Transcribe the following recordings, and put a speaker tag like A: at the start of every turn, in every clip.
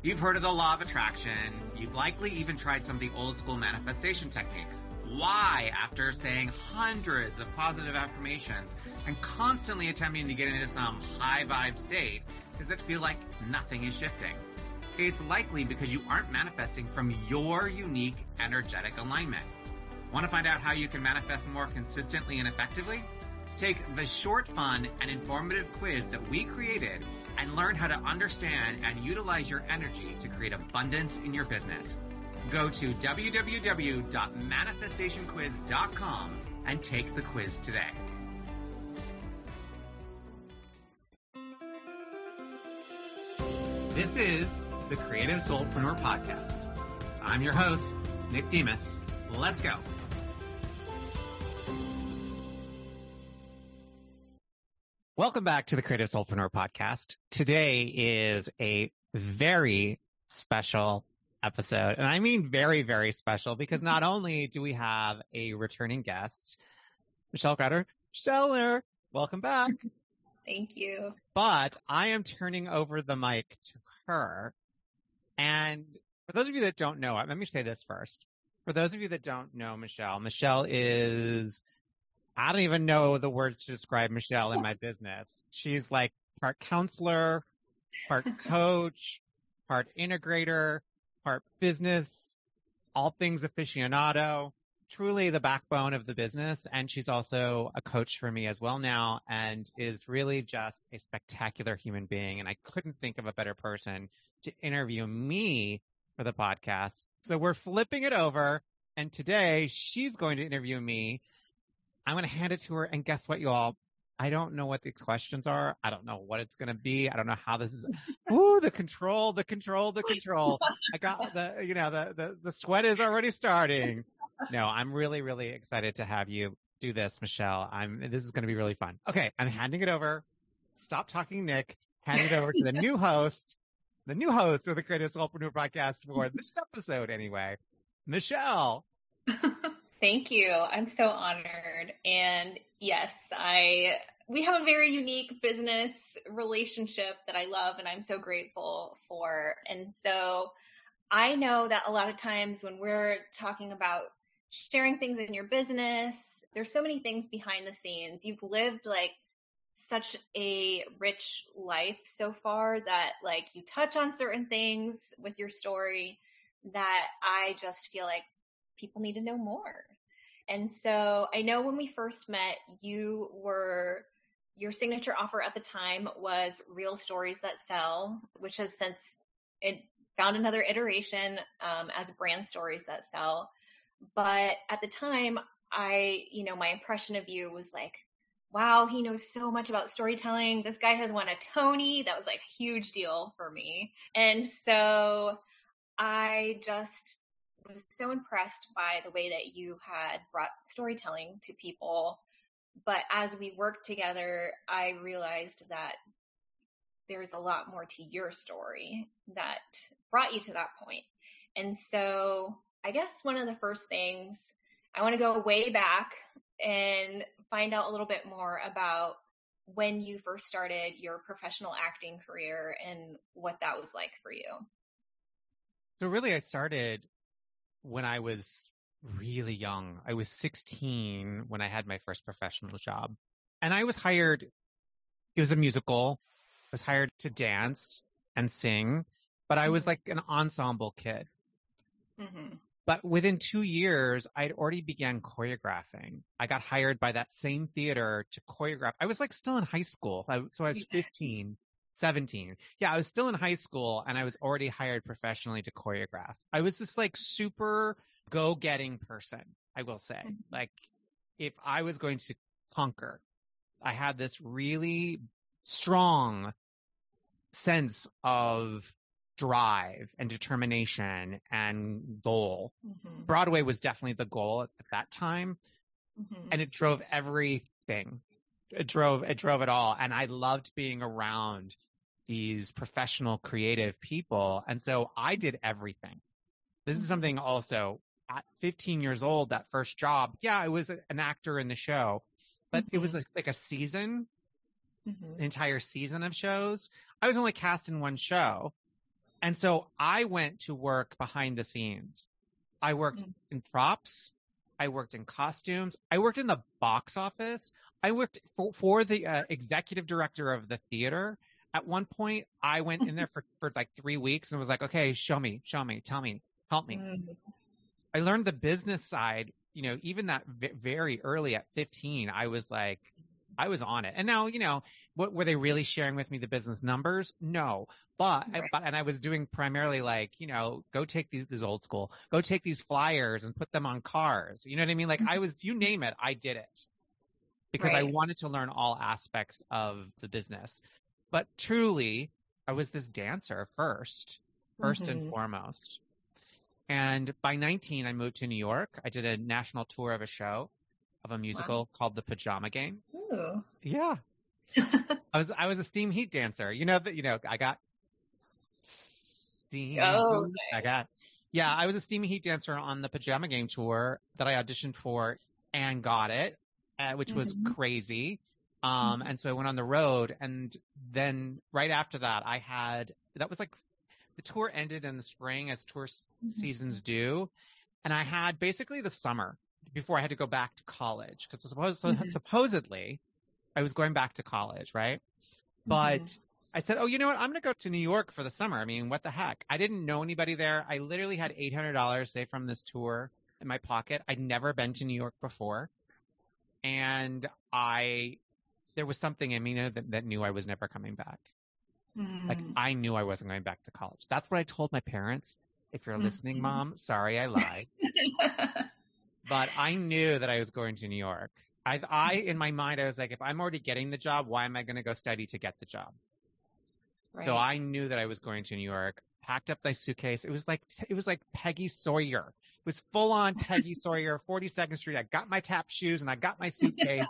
A: You've heard of the law of attraction. You've likely even tried some of the old school manifestation techniques. Why, after saying hundreds of positive affirmations and constantly attempting to get into some high vibe state, does it feel like nothing is shifting? It's likely because you aren't manifesting from your unique energetic alignment. Want to find out how you can manifest more consistently and effectively? Take the short, fun, and informative quiz that we created and learn how to understand and utilize your energy to create abundance in your business. Go to www.manifestationquiz.com and take the quiz today. This is the Creative Soulpreneur Podcast. I'm your host, Nick Demos. Let's go. Welcome back to the Creative Soulpreneur podcast. Today is a very special episode. And I mean very, very special because not only do we have a returning guest, Michelle Crowder, Soellner, welcome back.
B: Thank you.
A: But I am turning over the mic to her. And for those of you that don't know, let me say this first. For those of you that don't know Michelle, Michelle is I don't even know the words to describe Michelle in my business. She's like part counselor, part coach, part integrator, part business, all things aficionado, truly the backbone of the business. And she's also a coach for me as well now and is really just a spectacular human being. And I couldn't think of a better person to interview me for the podcast. So we're flipping it over. And today she's going to interview me I'm going to hand it to her. And guess what, you all? I don't know what these questions are. I don't know what it's going to be. I don't know how this is. Ooh, the control, the control, the control. I got the, you know, the, the, the sweat is already starting. No, I'm really, really excited to have you do this, Michelle. I'm, this is going to be really fun. Okay. I'm handing it over. Stop talking, Nick. Hand it over to the new host, the new host of the Creative Soulpreneur podcast for this episode anyway, Michelle.
B: Thank you. I'm so honored. And yes, I we have a very unique business relationship that I love and I'm so grateful for. And so I know that a lot of times when we're talking about sharing things in your business, there's so many things behind the scenes. You've lived like such a rich life so far that like you touch on certain things with your story that I just feel like people need to know more. And so I know when we first met, you were, your signature offer at the time was Real Stories That Sell, which has since it found another iteration um, as Brand Stories That Sell. But at the time, I, you know, my impression of you was like, wow, he knows so much about storytelling. This guy has won a Tony. That was like a huge deal for me. And so I just was so impressed by the way that you had brought storytelling to people. But as we worked together, I realized that there's a lot more to your story that brought you to that point. And so I guess one of the first things I want to go way back and find out a little bit more about when you first started your professional acting career and what that was like for you.
A: So really I started when I was really young. I was 16 when I had my first professional job. And I was hired, it was a musical. I was hired to dance and sing, but I was mm-hmm. like an ensemble kid. Mm-hmm. But within two years, I'd already began choreographing. I got hired by that same theater to choreograph. I was like still in high school. so I was 15. 17. Yeah, I was still in high school and I was already hired professionally to choreograph. I was this like super go getting person, I will say. Mm-hmm. Like if I was going to conquer, I had this really strong sense of drive and determination and goal. Mm-hmm. Broadway was definitely the goal at, at that time. Mm-hmm. And it drove everything. It drove, it drove it all. And I loved being around these professional creative people. And so I did everything. This is mm-hmm. something also at 15 years old, that first job. Yeah, I was an actor in the show, but mm-hmm. it was mm-hmm. like, a season, mm-hmm. an entire season of shows. I was only cast in one show, And so I went to work behind the scenes. I worked
B: Mhm.
A: in props. I worked in costumes. I worked in the box office. I worked for, for the uh, executive director of the theater. At one point, I went in there for, for like three weeks and was like, okay, show me, show me, tell me, help me.
B: Mm.
A: I learned the business side, you know, even that v- very early at 15, I was like, I was on it. And now, you know, what were they really sharing with me the business numbers? No, but, I, but and I was doing primarily like, you know, go take these, this old school, go take these flyers and put them on cars. You know what I mean? Like I was, you name it, I did it because I wanted to learn all aspects of the business. But truly, I was this dancer first, 1st and
B: Mhm.
A: foremost. And by 19, I moved to New York. I did a national tour of a show of a musical called The Pajama Game.
B: Ooh.
A: Yeah. I was I was a steam heat dancer. You know that you know I got steam.
B: Oh,
A: heat. I got yeah. I was a steam heat dancer on the Pajama Game tour that I auditioned for and got it, uh, which was
B: Mhm.
A: crazy. Um,
B: Mhm.
A: and so I went on the road, and then right after that, I had that was like the tour ended in the spring as tour
B: Mhm.
A: seasons do, and I had basically the summer before I had to go back to college because suppose, so
B: Mhm.
A: supposedly I was going back to college, right? But
B: Mhm.
A: I said, oh, you know what? I'm going to go to New York for the summer. I mean, what the heck? I didn't know anybody there. I literally had $800 saved from this tour in my pocket. I'd never been to New York before. And I, there was something in me that, that knew I was never coming back. Like
B: Mm.
A: I knew I wasn't going back to college. That's what I told my parents. If you're listening,
B: Mhm.
A: mom, sorry I lied. but I knew that I was going to New York. I, I, in my mind, I was like, if I'm already getting the job, why am I going to go study to get the job? So I knew that I was going to New York, packed up my suitcase. It was like, it was like Peggy Sawyer. It was full on Peggy Sawyer, 42nd Street. I got my tap shoes and I got my suitcase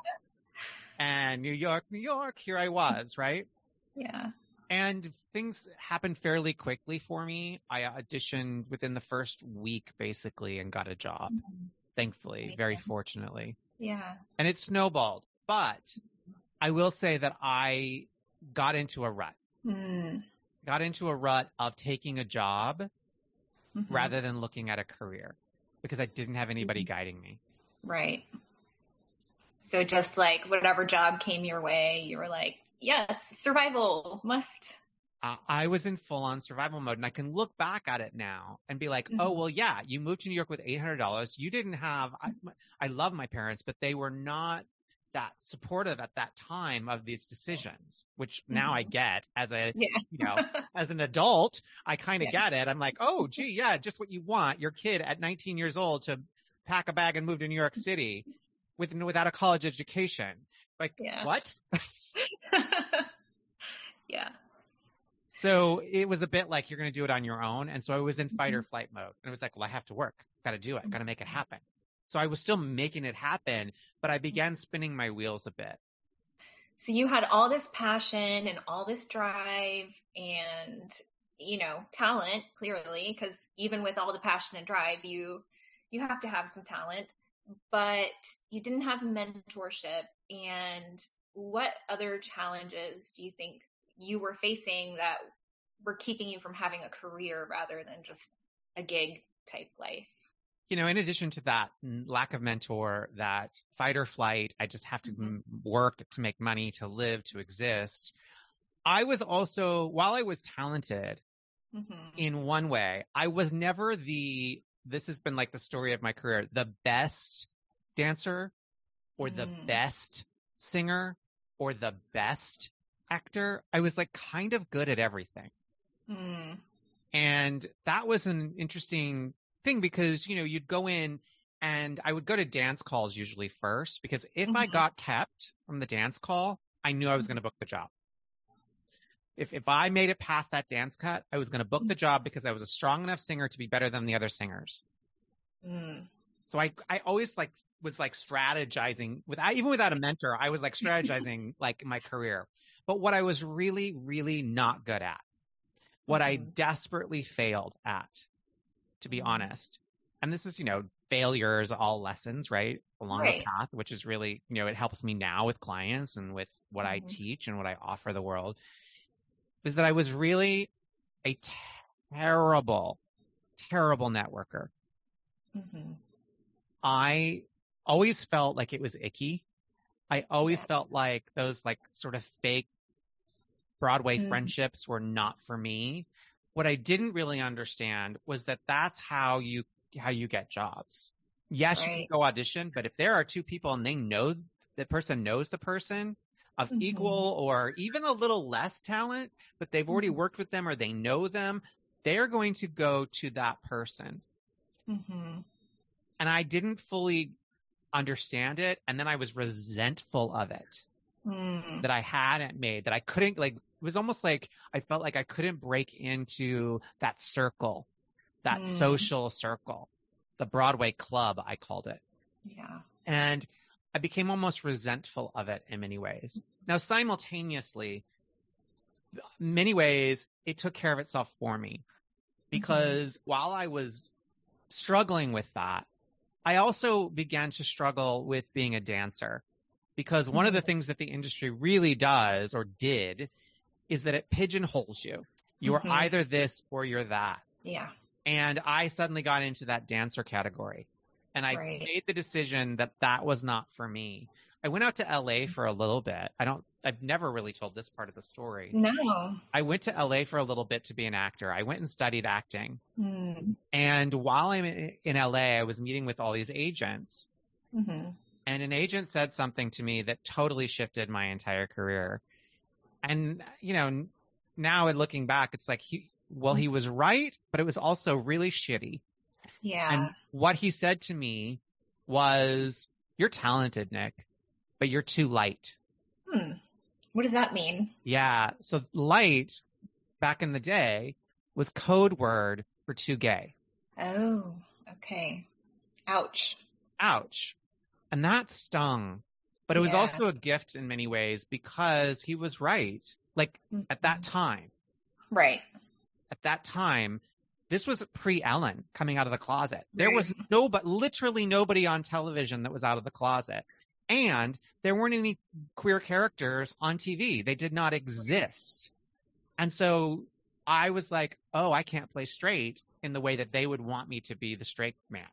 A: and New York, New York, here I was, right?
B: yeah.
A: And things happened fairly quickly for me. I auditioned within the first week basically and got a job, thankfully, very fortunately.
B: Yeah.
A: And it snowballed. But I will say that I got into a rut,
B: Mm.
A: got into a rut of taking a job
B: Mhm.
A: rather than looking at a career because I didn't have anybody
B: Mm-hmm.
A: guiding me.
B: Right. So just like whatever job came your way, you were like, yes, survival must.
A: Uh, I was in full on survival mode and I can look back at it now and be like, oh,
B: Mhm.
A: well, yeah, you moved to New York with $800. You didn't have, I, I love my parents, but they were not that supportive at that time of these decisions, which now I get as a,
B: Yeah.
A: you know, as an adult, I kind of
B: Yeah.
A: get it. I'm like, oh, gee, yeah, just what you want. Your kid at 19 years old to pack a bag and move to New York City with, without a college education. Like,
B: Yeah.
A: what?
B: yeah.
A: So it was a bit like you're going to do it on your own. And so I was in fight or
B: Mhm.
A: flight mode. And it was like, well, I have to work. Got to do it. Got to make it happen. So I was still making it happen, but I began spinning my wheels a bit.
B: So you had all this passion and all this drive and, you know, talent clearly, because even with all the passion and drive, you, you have to have some talent, but you didn't have mentorship. And what other challenges do you think you were facing that were keeping you from having a career rather than just a gig type life?
A: You know, in addition to that lack of mentor, that fight or flight, I just have to
B: Mhm.
A: work to make money, to live, to exist. I was also, while I was talented
B: hmm
A: in one way, I was never the, this has been like the story of my career, the best dancer or the
B: Mm.
A: best singer or the best actor. I was like kind of good at everything.
B: Mm.
A: And that was an interesting thing because, you know, you'd go in and I would go to dance calls usually first because if I
B: Mhm.
A: got kept from the dance call, I knew I was going to book the job. If, if I made it past that dance cut, I was going to book the job because I was a strong enough singer to be better than the other singers.
B: Mm.
A: So I, I always like was like strategizing without, even without a mentor, I was like strategizing like my career. But what I was really, really not good at, what I
B: Mhm.
A: desperately failed at, to be
B: Mhm.
A: honest. And this is, you know, failures, all lessons, right? Along
B: Right.
A: the path, which is really, you know, it helps me now with clients and with what I
B: Mhm.
A: teach and what I offer the world, is that I was really a terrible, terrible networker.
B: Mm-hmm.
A: I always felt like it was icky. I always felt like those like sort of fake Broadway
B: Mm.
A: friendships were not for me. What I didn't really understand was that that's how you how you get jobs. Yes, you can go audition, but if there are two people and they know the person knows the person of
B: Mhm.
A: equal or even a little less talent, but they've already
B: Mhm.
A: worked with them or they know them, they're going to go to that person
B: Mm-hmm.
A: and I didn't fully understand it. And then I was resentful of it
B: Mm.
A: that I hadn't made, that I couldn't like, it was almost like I felt like I couldn't break into that circle, that
B: Mm.
A: social circle, the Broadway club, I called it.
B: Yeah.
A: And I became almost resentful of it in many ways. Now, simultaneously, many ways, it took care of itself for me because while I was struggling with that, I also began to struggle with being a dancer because one of the things that the industry really does or did is that it pigeonholes you. You are
B: Mhm.
A: either this or you're that.
B: Yeah.
A: And I suddenly got into that dancer category. And I
B: Right.
A: made the decision that that was not for me. I went out to LA for a little bit. I don't, I've never really told this part of the story.
B: No.
A: I went to LA for a little bit to be an actor. I went and studied acting.
B: Mm.
A: And while I'm in LA, I was meeting with all these agents.
B: Mm-hmm.
A: And an agent said something to me that totally shifted my entire career. And, you know, now looking back, it's like he, well, he was right, but it was also really shitty.
B: Yeah.
A: And what he said to me was, you're talented, Nick, but you're too light.
B: hmm. What does that mean?
A: Yeah. So light back in the day was code word for too gay.
B: Oh, okay. Ouch.
A: Ouch. And that stung. But it was
B: Yeah.
A: also a gift in many ways because he was right. Like at that time,
B: Right.
A: at that time, this was pre Ellen coming out of the closet. There was no, but literally nobody on television that was out of the closet. And there weren't any queer characters on TV. They did not exist. And so I was like, oh, I can't play straight in the way that they would want me to be the straight man.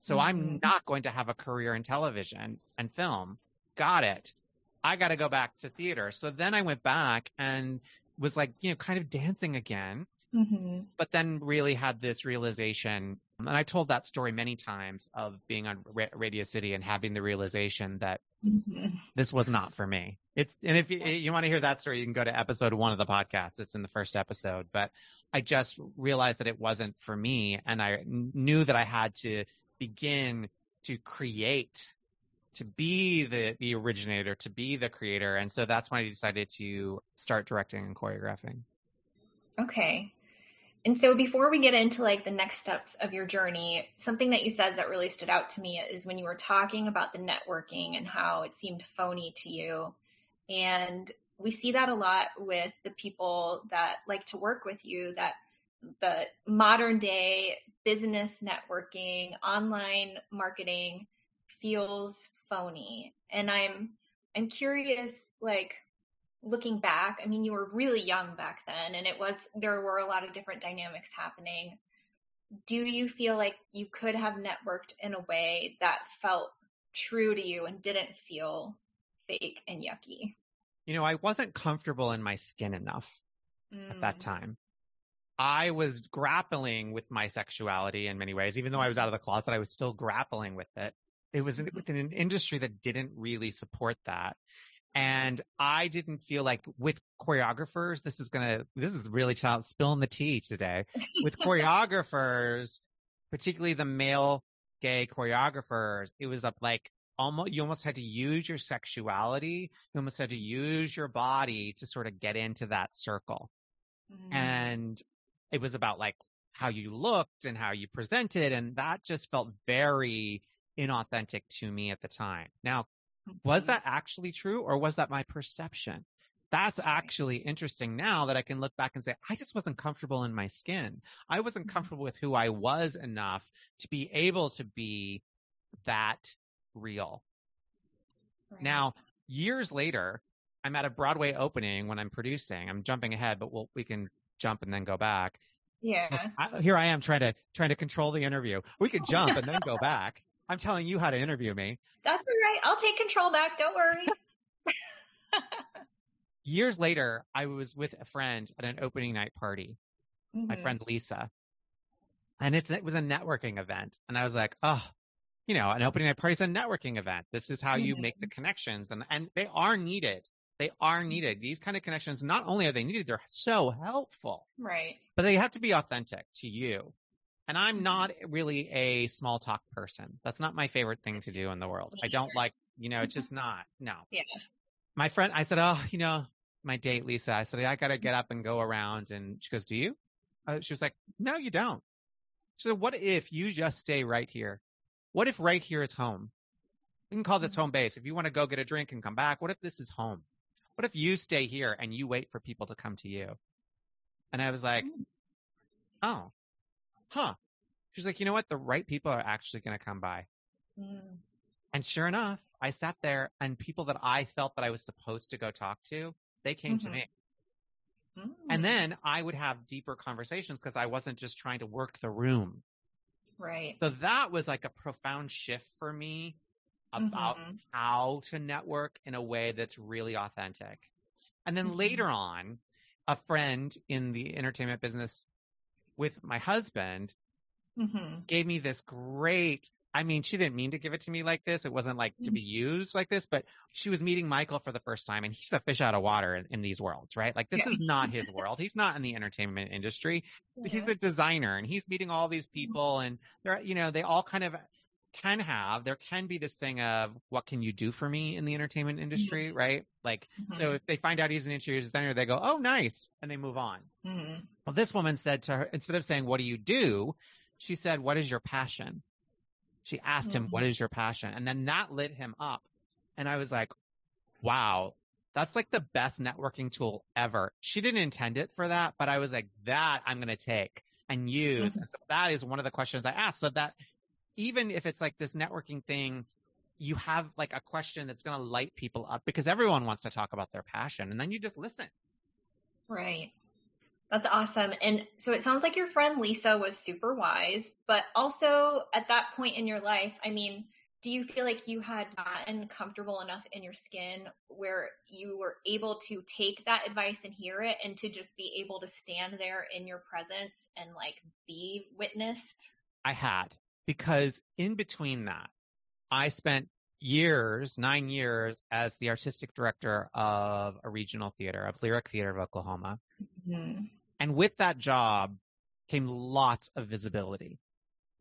A: So I'm
B: Mhm.
A: not going to have a career in television and film. Got it. I got to go back to theater. So then I went back and was like, you know, kind of dancing again,
B: Mm-hmm.
A: but then really had this realization. And I told that story many times of being on Ra- Radio City and having the realization that
B: Mm-hmm.
A: this was not for me. It's, and if you, you want to hear that story, you can go to episode one of the podcast. It's in the first episode, but I just realized that it wasn't for me. And I knew that I had to begin to create, to be the, the originator, to be the creator. And so that's when I decided to start directing and choreographing.
B: Okay. And so before we get into like the next steps of your journey, something that you said that really stood out to me is when you were talking about the networking and how it seemed phony to you. And we see that a lot with the people that like to work with you that the modern day business networking, online marketing feels phony. And I'm I'm curious like looking back, I mean, you were really young back then, and it was there were a lot of different dynamics happening. Do you feel like you could have networked in a way that felt true to you and didn't feel fake and yucky?
A: You know, I wasn't comfortable in my skin enough at that
B: Mm,
A: time. I was grappling with my sexuality in many ways. Even though I was out of the closet, I was still grappling with it. It was within an industry that didn't really support that. And I didn't feel like with choreographers, this is gonna, this is really spilling the tea today. With choreographers, particularly the male gay choreographers, it was like almost, you almost had to use your sexuality. You almost had to use your body to sort of get into that circle
B: mm,
A: and it was about like how you looked and how you presented and that just felt very inauthentic to me at the time now was
B: mhm.
A: that actually true or was that my perception that's actually interesting now that i can look back and say i just wasn't comfortable in my skin i wasn't
B: Mhm.
A: comfortable with who i was enough to be able to be that real
B: Right.
A: now, years later, I'm at a Broadway opening when I'm producing. I'm jumping ahead, but we'll, we can jump and then go back.
B: Yeah.
A: I, here I am trying to trying to control the interview. We could jump and then go back. I'm telling you how to interview me.
B: That's all right. I'll take control back. Don't worry.
A: Years later, I was with a friend at an opening night party,
B: mm-hmm.
A: my friend Lisa. And it's, it was a networking event. And I was like, oh, you know, an opening night party is a networking event. This is how mm-hmm. you make the connections and, and they are needed. They are needed. These kind of connections, not only are they needed, they're so helpful.
B: Right.
A: But they have to be authentic to you. And I'm not really a small talk person. That's not my favorite thing to do in the world. I don't like, you know, it's just not. No.
B: Yeah.
A: My friend, I said, oh, you know, my date, Lisa, I said, I got to get up and go around. And she goes, do you? Uh, she was like, no, you don't. She said, what if you just stay right here? What if right here is home? We can call this home base. If you want to go get a drink and come back, what if this is home? What if you stay here and you wait for people to come to you? And I was like, oh, huh. She's like, you know what? The right people are actually going to come by. Mm. And sure enough, I sat there and people that I felt that I was supposed to go talk to, they came mm-hmm. to me. Mm. And then I would have deeper conversations because I wasn't just trying to work the room.
B: Right.
A: So that was like a profound shift for me about mm-hmm. how to network in a way that's really authentic. And then mm-hmm. later on, a friend in the entertainment business with my husband mm-hmm. gave me this great I mean, she didn't mean to give it to me like this. It wasn't like to be mm-hmm. used like this, but she was meeting Michael for the first time and he's a fish out of water in, in these worlds, right? Like this yeah. is not his world. He's not in the entertainment industry. Yeah. He's a designer and he's meeting all these people and they're, you know, they all kind of can have, there can be this thing of what can you do for me in the entertainment industry, mm-hmm. right? Like, mm-hmm. so if they find out he's an interior designer, they go, oh, nice. And they move on. Mm-hmm. Well, this woman said to her, instead of saying, what do you do? She said, what is your passion? She asked him, what is your passion? And then that lit him up. And I was like, wow, that's like the best networking tool ever. She didn't intend it for that, but I was like, that I'm going to take and use. Mm-hmm. And so that is one of the questions I asked so that even if it's like this networking thing, you have like a question that's going to light people up because everyone wants to talk about their passion and then you just listen.
B: Right. That's awesome. And so it sounds like your friend Lisa was super wise, but also at that point in your life, I mean, do you feel like you had gotten comfortable enough in your skin where you were able to take that advice and hear it and to just be able to stand there in your presence and like be witnessed?
A: I had because in between that, I spent years, nine years as the artistic director of a regional theater, of Lyric Theater of Oklahoma. Mm-hmm. And with that job came lots of visibility.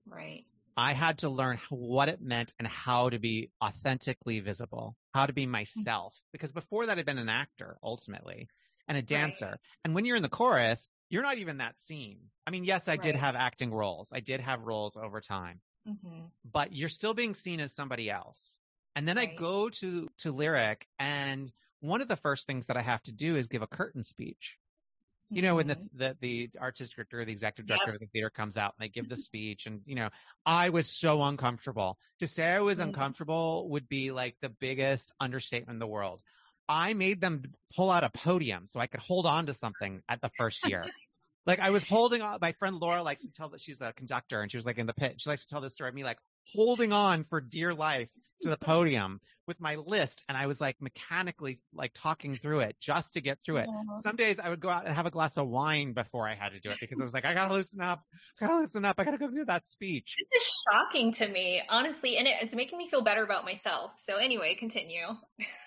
B: Right.
A: I had to learn what it meant and how to be authentically visible, how to be myself. Because before that, I'd been an actor ultimately and a dancer. Right. And when you're in the chorus, you're not even that scene. I mean, yes, I right. did have acting roles. I did have roles over time, mm-hmm. but you're still being seen as somebody else. And then right. I go to, to lyric and one of the first things that I have to do is give a curtain speech. You know, when the, mm-hmm. the, the artistic director, the executive director yep. of the theater comes out and they give the speech and, you know, I was so uncomfortable. To say I was mm-hmm. uncomfortable would be like the biggest understatement in the world. I made them pull out a podium so I could hold on to something at the first year. Like I was holding on, my friend Laura likes to tell that she's a conductor and she was like in the pit. She likes to tell this story of me like holding on for dear life to the podium with my list and I was like mechanically like talking through it just to get through it. Yeah. Some days I would go out and have a glass of wine before I had to do it because I was like, I gotta loosen up, I gotta loosen up, I gotta go do that speech.
B: This is shocking to me, honestly, and it, it's making me feel better about myself. So anyway, continue.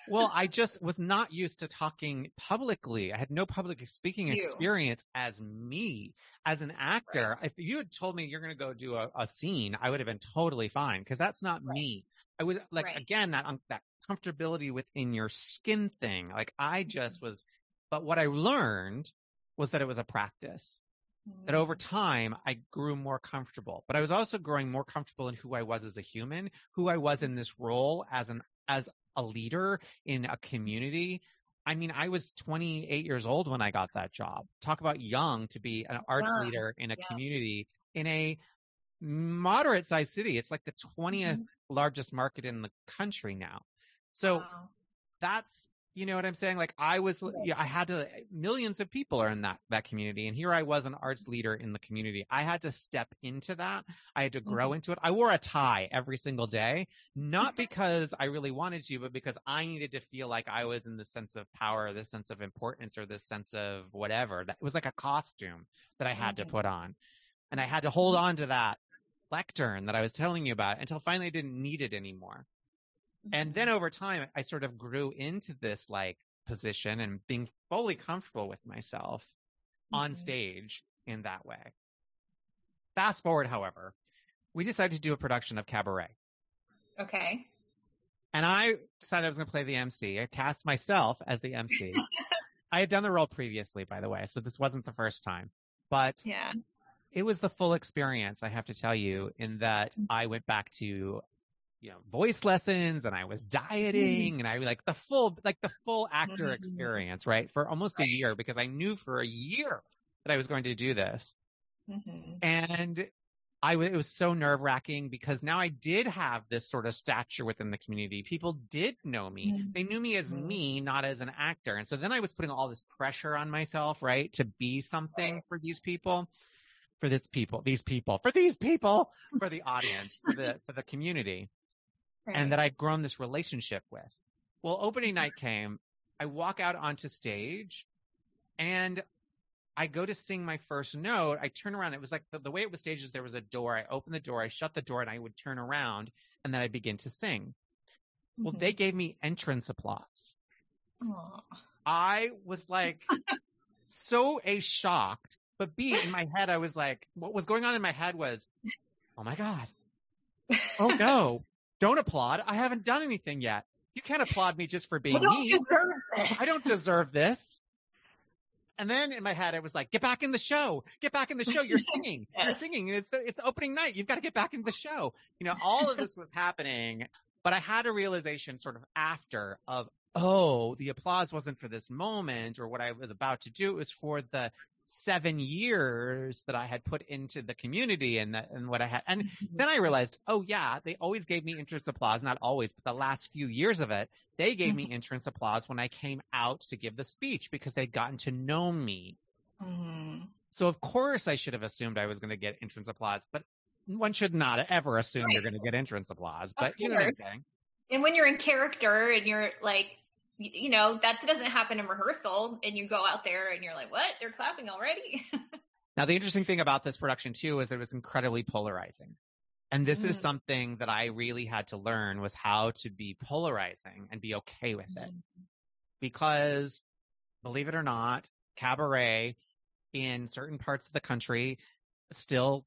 A: well, I just was not used to talking publicly. I had no public speaking you. experience as me, as an actor. Right. If you had told me you're gonna go do a, a scene, I would have been totally fine because that's not right. me. I was like, right. again, that, um, that comfortability within your skin thing. Like I mm-hmm. just was, but what I learned was that it was a practice. That over mm. time I grew more comfortable, but I was also growing more comfortable in who I was as a human, who I was in this role as an, as a leader in a community. I mean, I was 28 years old when I got that job. Talk about young to be an arts yeah. leader in a yeah. community in a moderate sized city. It's like the 20th mm-hmm. Largest market in the country now. So wow. that's, You know what I'm saying? Like I was, yeah, I had to, millions of people are in that, that community. And here I was an arts leader in the community. I had to step into that. I had to grow
B: Mhm.
A: into it. I wore a tie every single day, not because I really wanted to, but because I needed to feel like I was in this sense of power, this sense of importance, or this sense of whatever. That it was like a costume that I had to
B: Mhm.
A: put on. And I had to hold on to that lectern that I was telling you about until finally I didn't need it anymore. And then over time, I sort of grew into this like position and being fully comfortable with myself on
B: Mhm.
A: stage in that way. Fast forward, however, we decided to do a production of Cabaret.
B: Okay.
A: And I decided I was going to play the MC. I cast myself as the MC. I had done the role previously, by the way, so this wasn't the first time. But
B: Yeah.
A: It was the full experience, I have to tell you, in that I went back to, you know, voice lessons and I was dieting and I like the full, like the full actor
B: Mhm.
A: experience, right? For almost a year because I knew for a year that I was going to do this.
B: hmm
A: And I w- it was so nerve wracking because now I did have this sort of stature within the community. People did know me.
B: Mhm.
A: They knew me as
B: Mhm.
A: me, not as an actor. And so then I was putting all this pressure on myself, right? To be something for these people, for this people, these people, for these people, for the audience, for the, for the community and that I'd grown this relationship with. Well, opening night came. I walk out onto stage and I go to sing my first note. I turn around. It was like the, the way it was staged is there was a door. I opened the door. I shut the door and I would turn around and then I'd begin to sing. Well,
B: Mhm.
A: they gave me entrance applause.
B: Aw.
A: I was like so A shocked, but B in my head, I was like, what was going on in my head was, oh my God. Oh no, don't applaud. I haven't done anything yet. You can't applaud me just for being
B: I don't
A: me.
B: deserve this.
A: I don't deserve this. And then in my head, I was like, get back in the show. Get back in the show. You're singing. You're singing. And it's the, it's opening night. You've got to get back in the show. You know, all of this was happening, but I had a realization sort of after of, oh, the applause wasn't for this moment or what I was about to do. It was for the seven years that I had put into the community and that, and what I had. And then I realized, oh yeah, they always gave me entrance applause, not always, but the last few years of it, they gave me entrance applause when I came out to give the speech because they'd gotten to know me.
B: Mhm.
A: So of course I should have assumed I was going to get entrance applause, but one should not ever assume you're going to get entrance applause. But you know what I'm saying?
B: And when you're in character and you're like, you know, that doesn't happen in rehearsal and you go out there and you're like, what? They're clapping already?
A: Now the interesting thing about this production too is it was incredibly polarizing. And this is
B: Mhm.
A: something that I really had to learn was how to be polarizing and be okay with it. because believe it or not, cabaret in certain parts of the country still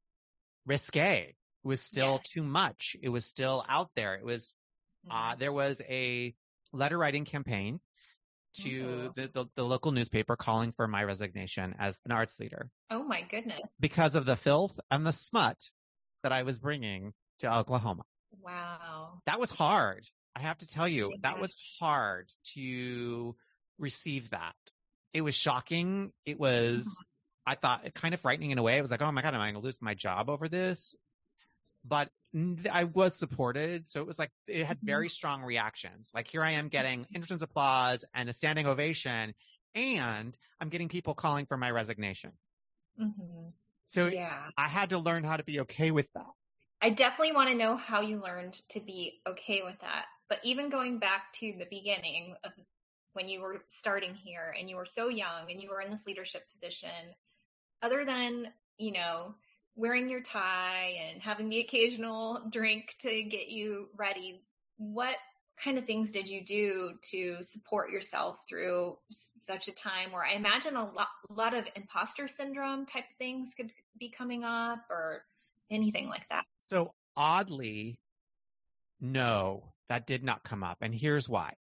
A: risque. It was still
B: Yes.
A: too much. It was still out there. It was, uh, there was a letter writing campaign to
B: Mhm.
A: the, the, the local newspaper calling for my resignation as an arts leader
B: oh my goodness.
A: because of the filth and the smut that I was bringing to Oklahoma
B: Wow.
A: that was hard. I have to tell you, that was hard to receive that. It was shocking. It was, I thought, kind of frightening in a way. It was like, oh my God, am I going to lose my job over this? But I was supported. So it was like, it had very strong reactions. Like here I am getting entrance applause and a standing ovation and I'm getting people calling for my resignation.
B: hmm
A: So
B: Yeah.
A: I had to learn how to be okay with that.
B: I definitely want to know how you learned to be okay with that. But even going back to the beginning of when you were starting here and you were so young and you were in this leadership position, other than, you know, wearing your tie and having the occasional drink to get you ready, what kind of things did you do to support yourself through such a time where I imagine a lot, a lot of imposter syndrome type things could be coming up or anything like that?
A: So oddly, no, that did not come up. And here's why.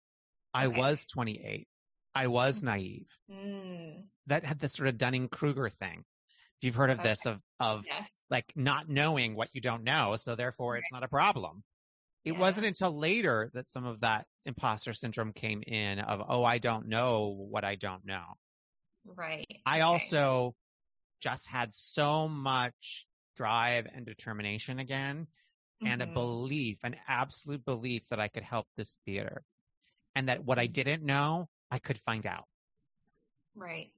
A: I
B: Okay.
A: was 28. I was naive.
B: Mm,
A: That had this sort of Dunning-Kruger thing. If you've heard of
B: Okay.
A: this, of, of
B: yes.
A: like not knowing what you don't know. So therefore it's not a problem. It
B: Yeah.
A: wasn't until later that some of that imposter syndrome came in of, oh, I don't know what I don't know.
B: Right.
A: I
B: Okay.
A: also just had so much drive and determination again and a
B: Mhm.
A: belief, an absolute belief that I could help this theater and that what I
B: Mhm.
A: didn't know, I could find out.
B: Right.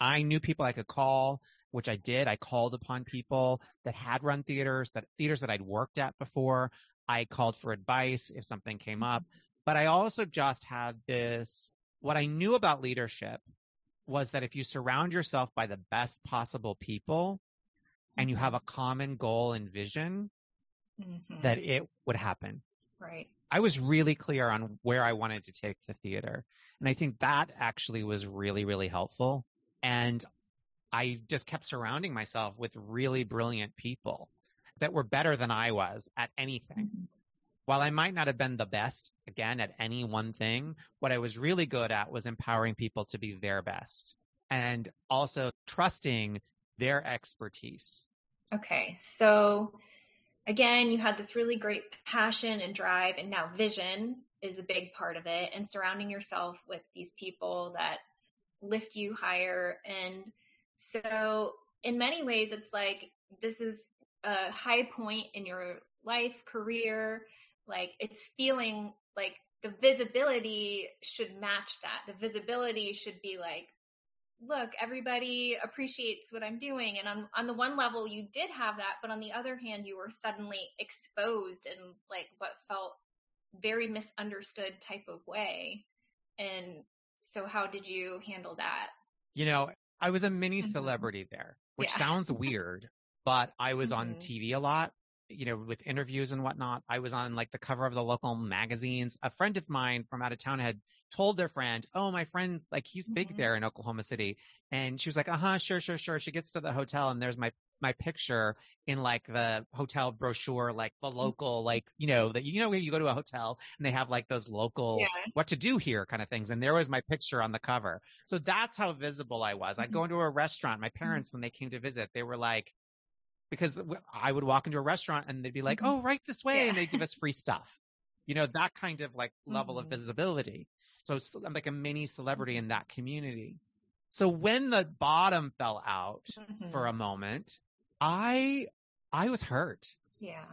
A: I knew people I could call, which I did. I called upon people that had run theaters, that theaters that I'd worked at before. I called for advice if something came up. But I also just had this, what I knew about leadership was that if you surround yourself by the best possible people and you have a common goal and vision,
B: Mhm.
A: that it would happen.
B: Right.
A: I was really clear on where I wanted to take the theater. And I think that actually was really, really helpful. And I just kept surrounding myself with really brilliant people that were better than I was at anything.
B: Mhm.
A: While I might not have been the best, again, at any one thing, what I was really good at was empowering people to be their best and also trusting their expertise.
B: Okay. So again, you had this really great passion and drive and now vision is a big part of it and surrounding yourself with these people that lift you higher. And so in many ways, it's like this is a high point in your life, career. Like it's feeling like the visibility should match that. The visibility should be like, look, everybody appreciates what I'm doing. And on, on the one level, you did have that, but on the other hand, you were suddenly exposed in like what felt very misunderstood type of way. And so how did you handle that?
A: You know, I was a mini
B: Mhm.
A: celebrity there, which
B: Yeah.
A: sounds weird, but I was on
B: Mhm.
A: TV a lot, you know, with interviews and whatnot. I was on like the cover of the local magazines. A friend of mine from out of town had told their friend, Oh, my friend, like he's big
B: Mhm.
A: there in Oklahoma City. And she was like, uh huh, sure, sure, sure. She gets to the hotel and there's my, my picture in like the hotel brochure, like the local, like, you know, that, you know, where you go to a hotel and they have like those local,
B: Yeah.
A: what to do here kind of things. And there was my picture on the cover. So that's how visible I was. I'd go into a restaurant. My parents, when they came to visit, they were like, because I would walk into a restaurant and they'd be like,
B: Mhm.
A: oh, right this way.
B: Yeah.
A: And they'd give us free stuff. You know, that kind of like level of
B: Mhm.
A: visibility. So I'm like a mini celebrity in that community. So when the bottom fell out
B: Mhm.
A: for a moment, I, I was hurt
B: yeah.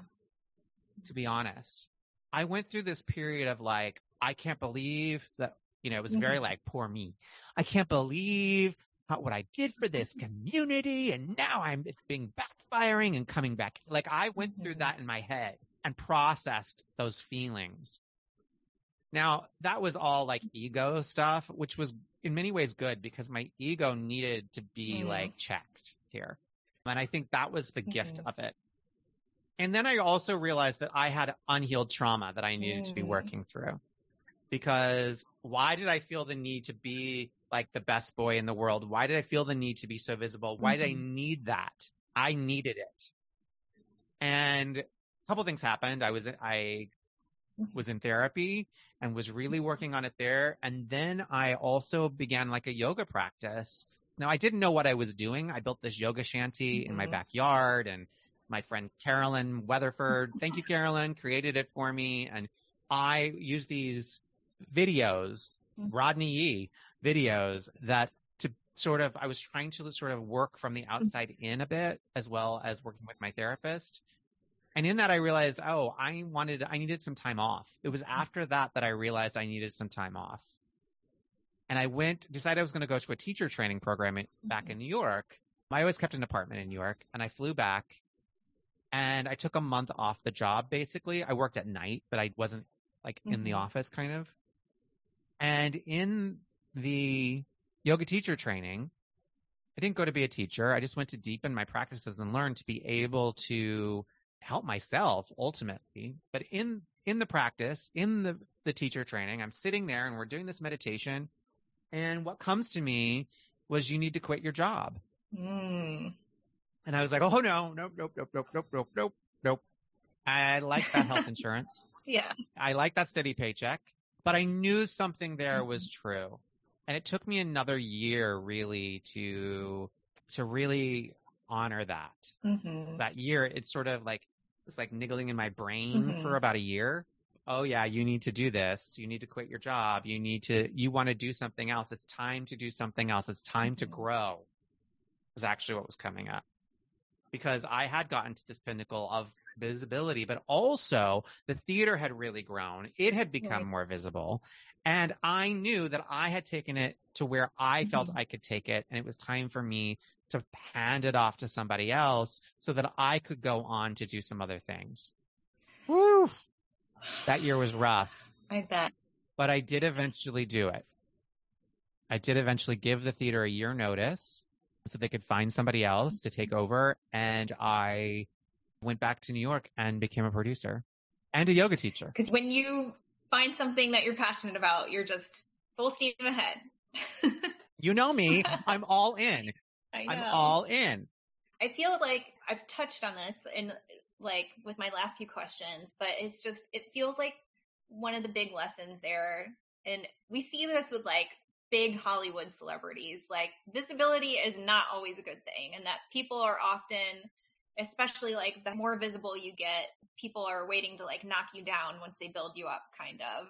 A: to be honest. I went through this period of like, I can't believe that, you know, it was very
B: Mhm.
A: like, poor me. I can't believe how, what I did for this community and now I'm, it's being backfiring and coming back. Like I went through
B: Mhm.
A: that in my head and processed those feelings. Now that was all like ego stuff, which was in many ways good because my ego needed to be
B: Mhm.
A: like checked here. And I think that was the gift
B: Mhm.
A: of it. And then I also realized that I had unhealed trauma that I needed to be
B: Mm.
A: working through. Because why did I feel the need to be like the best boy in the world? Why did I feel the need to be so visible? Why did I
B: Mhm.
A: need that? I needed it. And a couple things happened. I was, I was in therapy and was really working on it there. And then I also began like a yoga practice. Now I didn't know what I was doing. I built this yoga shanty in my
B: Mhm.
A: backyard and my friend Carolyn Weatherford, thank you Carolyn, created it for me. And I used these videos,
B: Mhm.
A: Rodney Yee videos that to sort of, I was trying to sort of work from the outside in a bit as well as working with my therapist. And in that, I realized, oh, I wanted, I needed some time off. It was after that that I realized I needed some time off. And I went, decided I was going to go to a teacher training program in, back in New York. I always kept an apartment in New York and I flew back and I took a month off the job basically. I worked at night, but I wasn't like in the
B: Mhm.
A: office kind of. And in the yoga teacher training, I didn't go to be a teacher. I just went to deepen my practices and learn to be able to help myself ultimately. But in, in the practice, in the, the teacher training, I'm sitting there and we're doing this meditation. And what comes to me was you need to quit your job.
B: Mm.
A: And I was like, oh no, nope, nope, nope, nope, nope, nope, nope, nope. I like that health insurance.
B: Yeah.
A: I like that steady paycheck, but I knew something there was true. And it took me another year really to, to really honor that.
B: hmm
A: That year, it's sort of like, it's like niggling in my brain
B: Mhm.
A: for about a year. Oh yeah, you need to do this. You need to quit your job. You need to, you want to do something else. It's time to do something else. It's time to
B: Mhm.
A: grow was actually what was coming up because I had gotten to this pinnacle of visibility, but also the theater had really grown. It had become
B: Right.
A: more visible. And I knew that I had taken it to where I felt
B: Mhm.
A: I could take it. And it was time for me to hand it off to somebody else so that I could go on to do some other things. Woo! That year was rough,
B: I bet.
A: but I did eventually do it. I did eventually give the theater a year notice so they could find somebody else to take over. And I went back to New York and became a producer and a yoga teacher.
B: Because when you find something that you're passionate about, you're just full steam ahead.
A: You know me. I'm all in.
B: I know.
A: I'm all in.
B: I feel like I've touched on this in like with my last few questions, but it's just it feels like one of the big lessons there. And we see this with like big Hollywood celebrities. Like visibility is not always a good thing and that people are often especially like the more visible you get, people are waiting to like knock you down once they build you up kind of.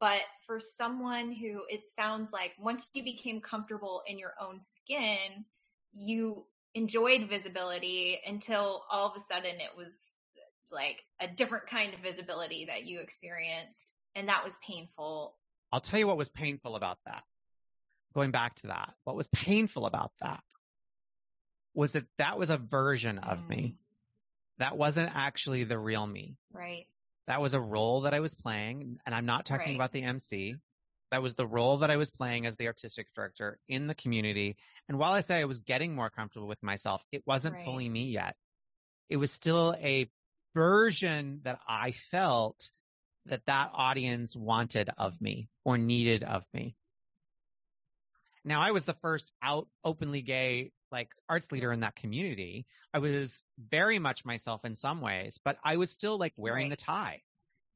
B: But for someone who it sounds like once you became comfortable in your own skin, you enjoyed visibility until all of a sudden it was like a different kind of visibility that you experienced and that was painful.
A: I'll tell you what was painful about that. Going back to that, what was painful about that was that that was a version of me. Mm. That wasn't actually the real me.
B: Right.
A: That was a role that I was playing, and I'm not talking
B: Right.
A: about the MC. That was the role that I was playing as the artistic director in the community. And while I say I was getting more comfortable with myself, it wasn't
B: Right.
A: fully me yet. It was still a version that I felt that that audience wanted of me or needed of me. Now I was the first out openly gay like arts leader in that community. I was very much myself in some ways, but I was still like wearing
B: Right.
A: the tie.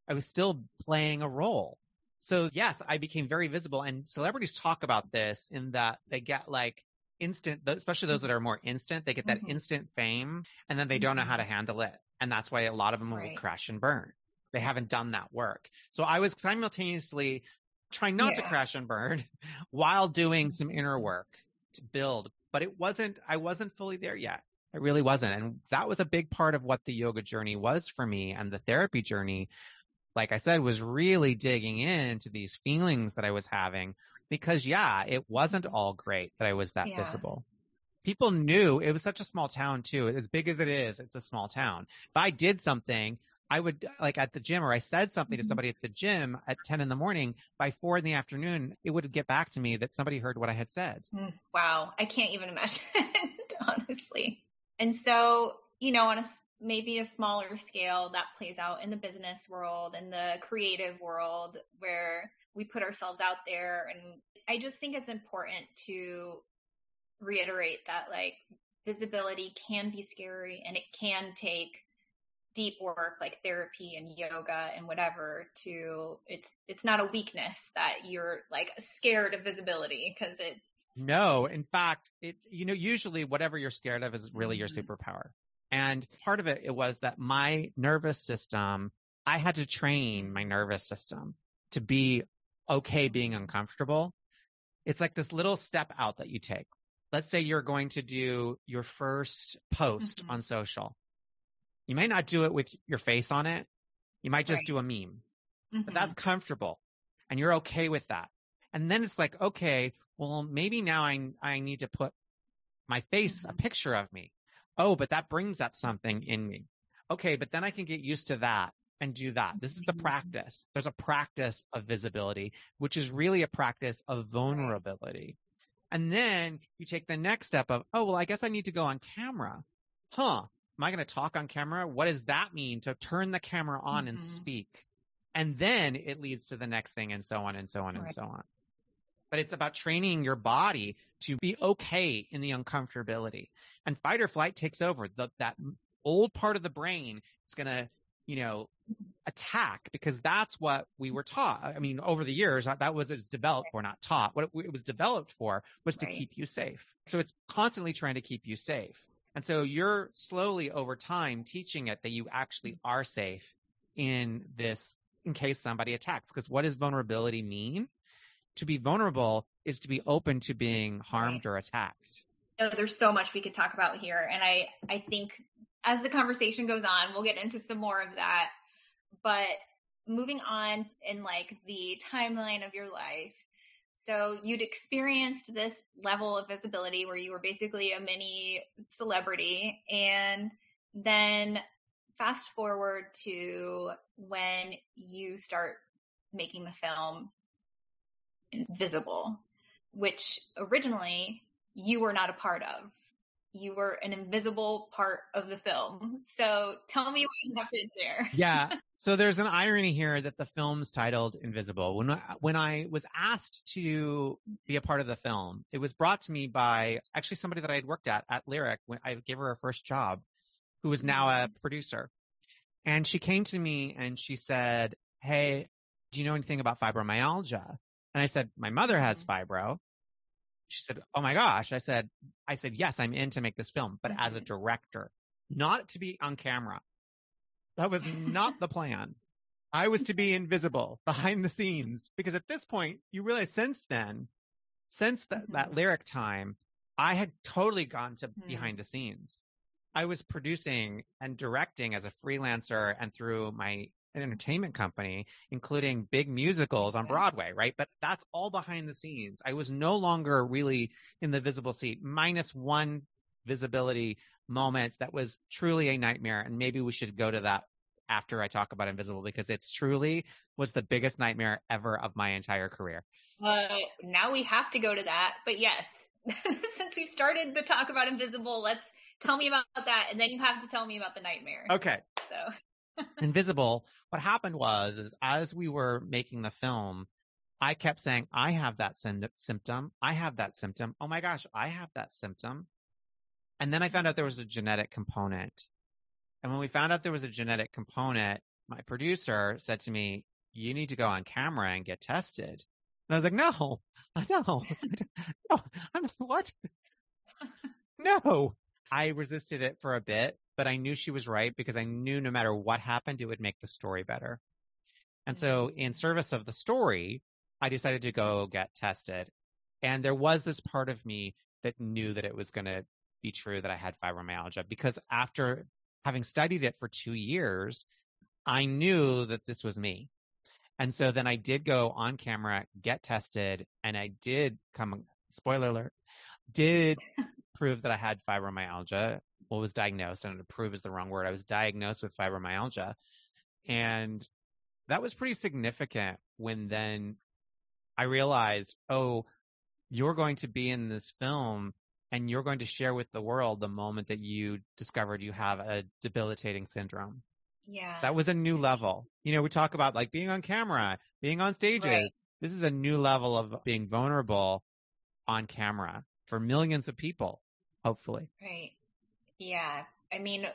A: I was still playing a role. So yes, I became very visible and celebrities talk about this in that they get like instant, especially those that are more instant, they get that
B: Mhm.
A: instant fame and then they don't know how to handle it. And that's why a lot of them will crash and burn. They haven't done that work. So I was simultaneously trying not to crash and burn while doing some inner work to build, but it wasn't, I wasn't fully there yet. I really wasn't. And that was a big part of what the yoga journey was for me and the therapy journey. Like I said, was really digging into these feelings that I was having because yeah, it wasn't all great that I was that
B: Yeah.
A: visible. People knew it was such a small town too. As big as it is, it's a small town. If I did something, I would like at the gym or I said something to
B: Mhm.
A: somebody at the gym at 10 in the morning, by four in the afternoon, it would get back to me that somebody heard what I had said.
B: Mm, Wow. I can't even imagine, honestly. And so, you know, on a maybe a smaller scale that plays out in the business world and the creative world where we put ourselves out there. And I just think it's important to reiterate that like visibility can be scary and it can take deep work like therapy and yoga and whatever to it's it's not a weakness that you're like scared of visibility because it's
A: No, in fact, it, you know, usually whatever you're scared of is really your
B: Mhm.
A: superpower. And part of it, it was that my nervous system, I had to train my nervous system to be okay being uncomfortable. It's like this little step out that you take. Let's say you're going to do your first post
B: Mhm.
A: on social. You may not do it with your face on it. You might just
B: Right.
A: do a meme
B: Mhm.
A: but that's comfortable and you're okay with that. And then it's like, okay, well, maybe now I, I need to put my face, a
B: Mhm.
A: picture of me. Oh, but that brings up something in me. Okay, but then I can get used to that and do that. This is the
B: Mhm.
A: practice. There's a practice of visibility, which is really a practice of vulnerability. And then you take the next step of, oh, well, I guess I need to go on camera. Huh. Am I going to talk on camera? What does that mean to turn the camera on and
B: Mhm.
A: speak? And then it leads to the next thing and so on and so on and so on. But it's about training your body to be okay in the uncomfortability. And fight or flight takes over. The, that old part of the brain is going to, you know, attack because that's what we were taught. I mean, over the years, that was it was developed for, not taught. What it was developed for was to
B: Right.
A: keep you safe. So it's constantly trying to keep you safe. And so you're slowly over time teaching it that you actually are safe in this in case somebody attacks. Because what does vulnerability mean? To be vulnerable is to be open to being harmed or attacked.
B: there's so much we could talk about here. And I, I think as the conversation goes on, we'll get into some more of that. But moving on in like the timeline of your life. So you'd experienced this level of visibility where you were basically a mini celebrity and then fast forward to when you start making the film Invisible, which originally you were not a part of. You were an invisible part of the film. So tell me what happened there.
A: yeah. So there's an irony here that the film's titled Invisible. When I, when I was asked to be a part of the film, it was brought to me by actually somebody that I had worked at at Lyric when I gave her her first job, who is now a mm-hmm. producer. And she came to me and she said, Hey, do you know anything about fibromyalgia? And I said, my mother has mm-hmm. fibro she said, "Oh my gosh!" I said, "I said yes, I'm in to make this film, but as a director, not to be on camera. That was not the plan. I was to be invisible behind the scenes because at this point, you realize since then, since that, mm-hmm. that lyric time, I had totally gone to mm-hmm. behind the scenes. I was producing and directing as a freelancer and through my an entertainment company, including big musicals on Broadway, right? But that's all behind the scenes. I was no longer really in the visible seat, minus one visibility moment that was truly a nightmare. And maybe we should go to that after I talk about Invisible because it's truly was the biggest nightmare ever of my entire career.
B: Uh, now we have to go to that. But yes, since we started the talk about Invisible, let's tell me about that. And then you have to tell me about the nightmare.
A: Okay. So. Invisible, what happened was, is as we were making the film, I kept saying, I have that symptom. I have that symptom. Oh my gosh, I have that symptom. And then I found out there was a genetic component. And when we found out there was a genetic component, my producer said to me, you need to go on camera and get tested. And I was like, no, no, no, I'm, what? No. I resisted it for a bit but I knew she was right because I knew no matter what happened, it would make the story better. And so mm-hmm. in service of the story, I decided to go get tested. And there was this part of me that knew that it was going to be true that I had fibromyalgia because after having studied it for two years, I knew that this was me. And so then I did go on camera, get tested, and I did come, spoiler alert, did prove that I had fibromyalgia well, was diagnosed, and to prove is the wrong word. I was diagnosed with fibromyalgia. And that was pretty significant when then I realized, oh, you're going to be in this film and you're going to share with the world the moment that you discovered you have a debilitating syndrome.
B: Yeah.
A: That was a new level. You know, we talk about like being on camera, being on stages. Right. This is a new level of being vulnerable on camera for millions of people, hopefully.
B: Right. Yeah. I mean,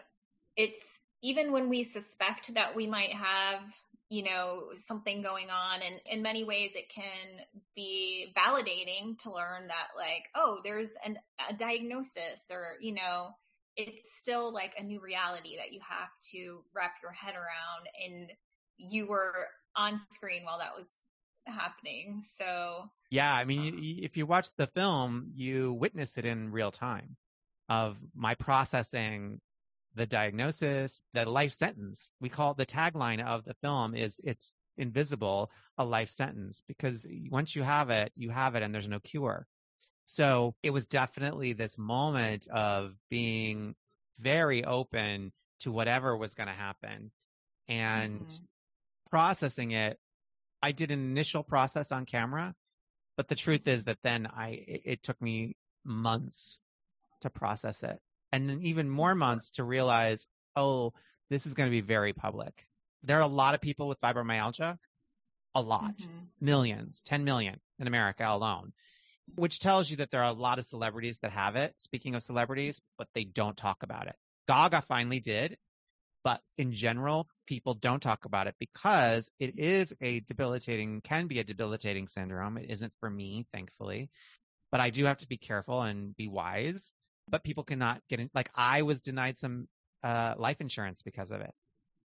B: it's even when we suspect that we might have, you know, something going on and in many ways it can be validating to learn that like, oh, there's an, a diagnosis or, you know, it's still like a new reality that you have to wrap your head around and you were on screen while that was happening. So
A: yeah, I mean, um, if you watch the film, you witness it in real time of my processing the diagnosis, the life sentence. We call it the tagline of the film is it's invisible, a life sentence, because once you have it, you have it and there's no cure. So it was definitely this moment of being very open to whatever was going to happen and mm-hmm. processing it. I did an initial process on camera, but the truth is that then I, it, it took me months to process it. And then even more months to realize, oh, this is going to be very public. There are a lot of people with fibromyalgia, a lot, mm-hmm. millions, 10 million in America alone, which tells you that there are a lot of celebrities that have it. Speaking of celebrities, but they don't talk about it. Gaga finally did, but in general, people don't talk about it because it is a debilitating, can be a debilitating syndrome. It isn't for me, thankfully, but I do have to be careful and be wise but people cannot get in. Like I was denied some uh, life insurance because of it.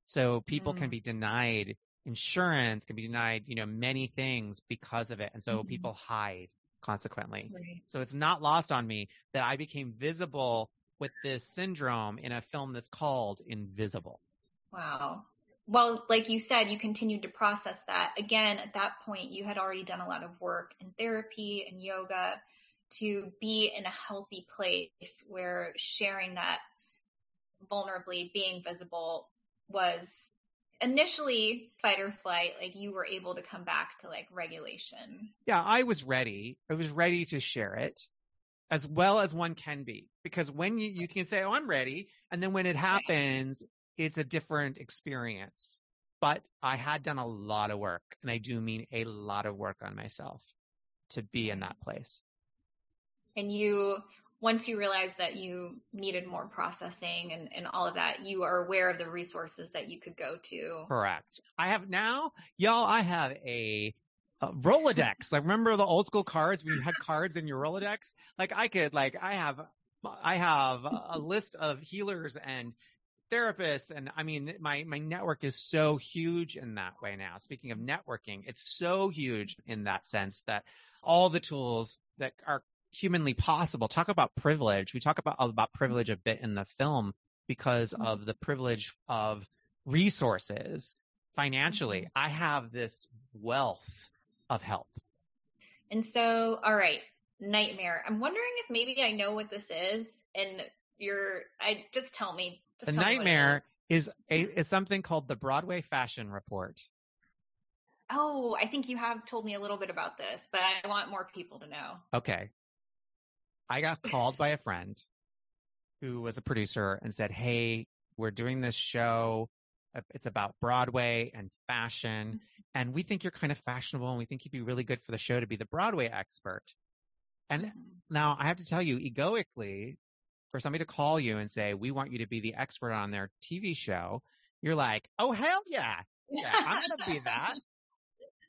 A: So people mm. can be denied insurance, can be denied, you know, many things because of it. And so mm-hmm. people hide consequently. Right. So it's not lost on me that I became visible with this syndrome in a film that's called Invisible.
B: Wow. Well, like you said, you continued to process that. Again, at that point, you had already done a lot of work in therapy and yoga to be in a healthy place where sharing that vulnerably, being visible was initially fight or flight, like you were able to come back to like regulation.
A: Yeah, I was ready. I was ready to share it as well as one can be. Because when you, you can say, Oh, I'm ready. And then when it happens, it's a different experience. But I had done a lot of work and I do mean a lot of work on myself to be in that place.
B: And you once you realized that you needed more processing and, and all of that, you are aware of the resources that you could go to.
A: Correct. I have now, y'all, I have a, a Rolodex. Like remember the old school cards when you had cards in your Rolodex? Like I could, like I have, I have a list of healers and therapists and I mean my my network is so huge in that way now. Speaking of networking, it's so huge in that sense that all the tools that are humanly possible. Talk about privilege. We talk about about privilege a bit in the film because mm-hmm. of the privilege of resources financially. Mm-hmm. I have this wealth of help.
B: And so, all right, nightmare. I'm wondering if maybe I know what this is, and you're. I just tell me.
A: Just the tell nightmare me is. is a is something called the Broadway Fashion Report.
B: Oh, I think you have told me a little bit about this, but I want more people to know.
A: Okay. I got called by a friend who was a producer and said, Hey, we're doing this show. It's about Broadway and fashion. And we think you're kind of fashionable and we think you'd be really good for the show to be the Broadway expert. And mm-hmm. now I have to tell you, egoically, for somebody to call you and say, we want you to be the expert on their TV show, you're like, oh, hell yeah. Yeah, I'm going to be that.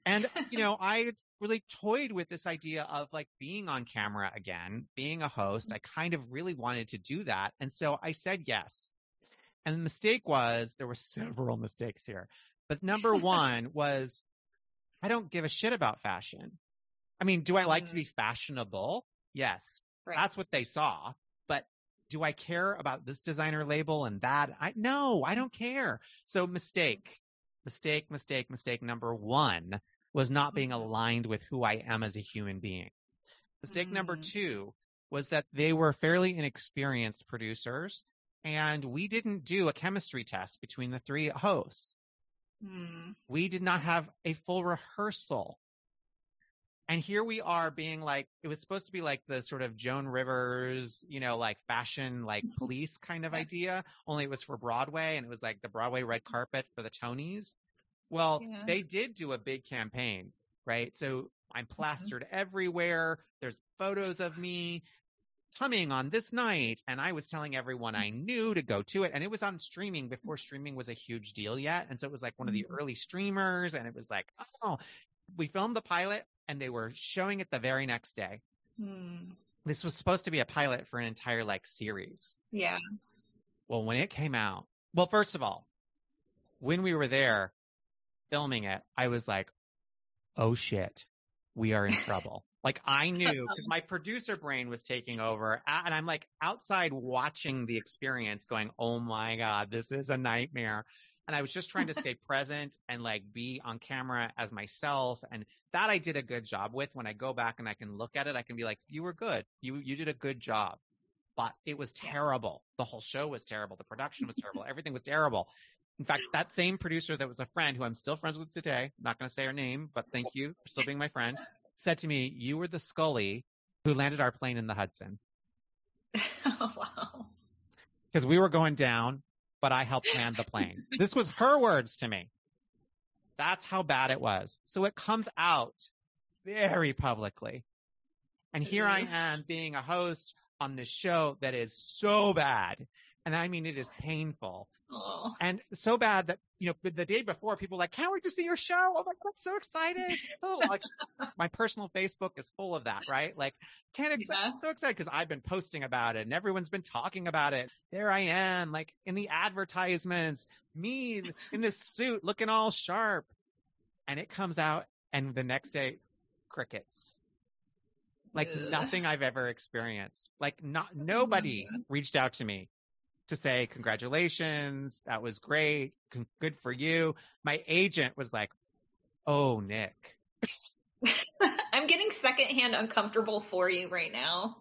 A: And, you know, I really toyed with this idea of like being on camera again, being a host. I kind of really wanted to do that. And so I said yes. And the mistake was there were several mistakes here. But number one was I don't give a shit about fashion. I mean, do I like mm. to be fashionable? Yes. Right. That's what they saw. But do I care about this designer label and that? I no, I don't care. So mistake, mistake, mistake, mistake number one was not being mm-hmm. aligned with who I am as a human being. Mistake mm. number two was that they were fairly inexperienced producers and we didn't do a chemistry test between the three hosts. Mm. We did not have a full rehearsal. And here we are being like, it was supposed to be like the sort of Joan Rivers, you know, like fashion, like police kind of idea, only it was for Broadway and it was like the Broadway red carpet for the Tonys. Well, yeah. they did do a big campaign, right? So I'm mm-hmm. plastered mm-hmm. everywhere. There's photos of me coming on this night. And I was telling everyone I mm-hmm. knew to go to it. And it was on streaming before streaming was a huge deal yet. And so it was like one of the mm-hmm. early streamers. And it was like, oh, we filmed the pilot and they were showing it the very next day. Hmm. This was supposed to be a pilot for an entire like series.
B: Yeah.
A: Well, when it came out, well, first of all, when we were there, filming it, I was like, oh shit, we are in trouble. like I knew because my producer brain was taking over and I'm like outside watching the experience going, oh my God, this is a nightmare. And I was just trying to stay present and like be on camera as myself. And that I did a good job with. When I go back and I can look at it, I can be like, you were good. You, you did a good job. But it was terrible. The whole show was terrible. The production was terrible. Everything was terrible. In fact, that same producer that was a friend who I'm still friends with today, I'm not going to say her name, but thank you for still being my friend, said to me, you were the Sully who landed our plane in the Hudson.
B: oh, wow.
A: Because we were going down, but I helped land the plane. this was her words to me. That's how bad it was. So it comes out very publicly. And here I mm-hmm. am being a host on this show that is so bad. And I mean, it is painful. Oh. And so bad that, you know, the day before people like, can't wait to see your show. I'm like, I'm so excited. oh, like my personal Facebook is full of that, right? Like can't ex- yeah. so excited because I've been posting about it and everyone's been talking about it. There I am, like in the advertisements, me in this suit looking all sharp. And it comes out and the next day, crickets. like nothing I've ever experienced. Like not nobody reached out to me to say congratulations, that was great, con- good for you. My agent was like, "Oh, Nick."
B: I'm getting secondhand uncomfortable for you right now.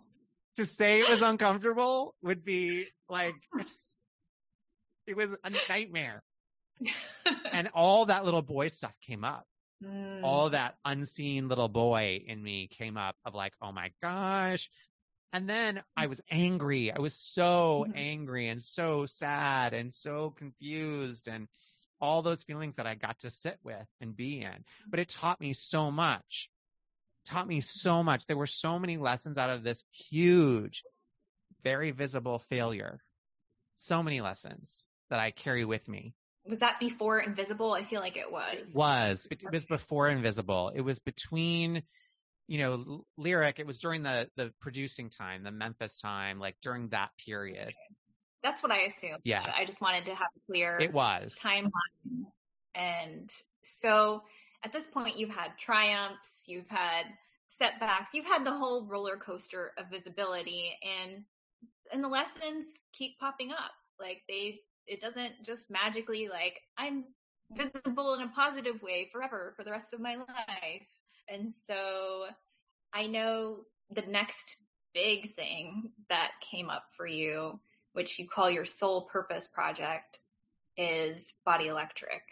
A: To say it was uncomfortable would be like it was a nightmare. And all that little boy stuff came up.
B: Mm.
A: all that unseen little boy in me came up of like, oh my gosh. And then I was angry. I was so
B: Mhm.
A: angry and so sad and so confused and all those feelings that I got to sit with and be in. But it taught me so much. Taught me so much. There were so many lessons out of this huge, very visible failure. So many lessons that I carry with me
B: was that before Invisible? I feel like it was.
A: was. It was before Invisible. It was between, you know, L- Lyric. It was during the the producing time, the Memphis time, like during that period.
B: That's what I assumed.
A: Yeah.
B: I just wanted to have a clear
A: It was.
B: timeline. And so at this point, you've had triumphs, you've had setbacks, you've had the whole roller coaster of visibility, and and the lessons keep popping up. Like they, it doesn't just magically like I'm visible in a positive way forever for the rest of my life. And so I know the next big thing that came up for you, which you call your soul purpose project, is Body Electric.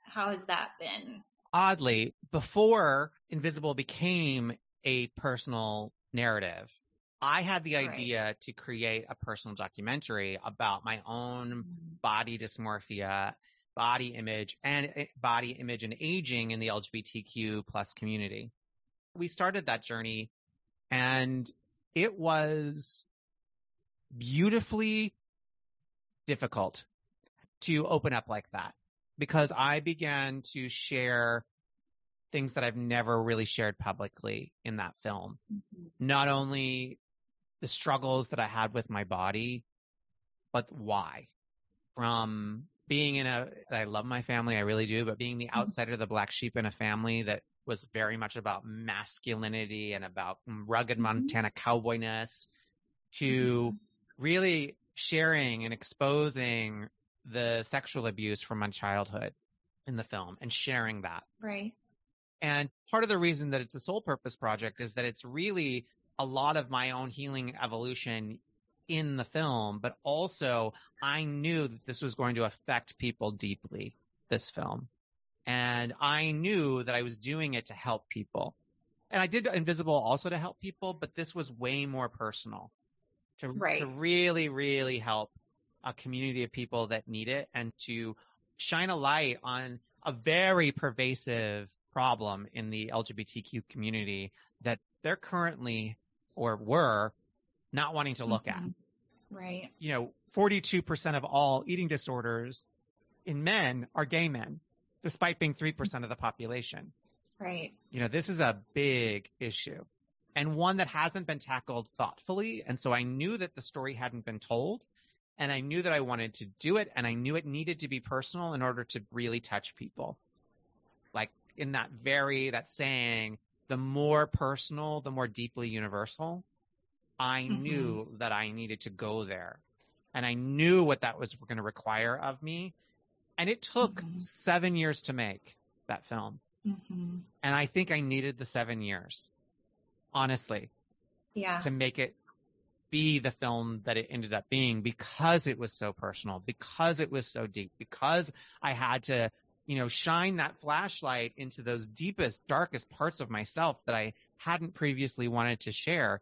B: How has that been?
A: Oddly, before Invisible became a personal narrative, I had the
B: Right.
A: idea to create a personal documentary about my own mm-hmm. body dysmorphia, body image, and eh, body image and aging in the LGBTQ plus community. We started that journey and it was beautifully difficult to open up like that because I began to share things that I've never really shared publicly in that film. Not only the struggles that I had with my body, but why. From being in a, I love my family, I really do, but being the mm-hmm. outsider, the black sheep in a family that was very much about masculinity and about rugged mm-hmm. Montana cowboyness to mm-hmm. really sharing and exposing the sexual abuse from my childhood in the film and sharing that.
B: Right.
A: And part of the reason that it's a soul purpose project is that it's really a lot of my own healing evolution in the film, but also I knew that this was going to affect people deeply, this film. And I knew that I was doing it to help people. And I did Invisible also to help people, but this was way more personal to,
B: Right.
A: to really, really help a community of people that need it and to shine a light on a very pervasive problem in the LGBTQ community that they're currently or were not wanting to look at.
B: Mm-hmm. Right.
A: You know, 42% of all eating disorders in men are gay men, despite being 3% mm-hmm. of the population.
B: Right.
A: You know, this is a big issue and one that hasn't been tackled thoughtfully. And so I knew that the story hadn't been told and I knew that I wanted to do it and I knew it needed to be personal in order to really touch people. Like in that very, that saying, the more personal, the more deeply universal. I
B: Mhm.
A: knew that I needed to go there and I knew what that was going to require of me. And it took
B: Mhm.
A: seven years to make that film.
B: hmm
A: And I think I needed the seven years, honestly,
B: Yeah.
A: to make it be the film that it ended up being because it was so personal, because it was so deep, because I had to, you know, shine that flashlight into those deepest, darkest parts of myself that I hadn't previously wanted to share.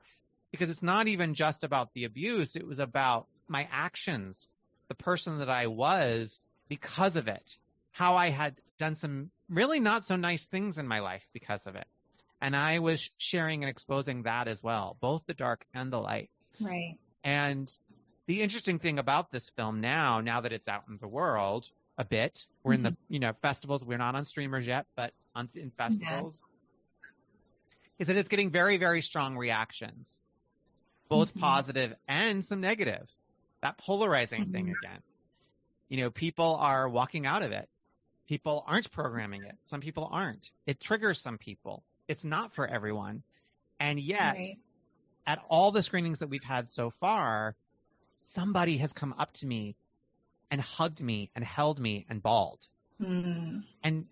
A: Because it's not even just about the abuse, it was about my actions, the person that I was because of it, how I had done some really not so nice things in my life because of it. And I was sharing and exposing that as well, both the dark and the light.
B: Right.
A: And the interesting thing about this film now, now that it's out in the world a bit, we're in the, mm-hmm. you know, festivals. We're not on streamers yet, but on, in festivals, is that it's getting very, very strong reactions, both
B: Mhm.
A: positive and some negative. That polarizing thing again. You know, people are walking out of it. People aren't programming it. Some people aren't. It triggers some people. It's not for everyone. And yet,
B: Right.
A: at all the screenings that we've had so far, somebody has come up to me and hugged me and held me and bawled.
B: Mm.
A: And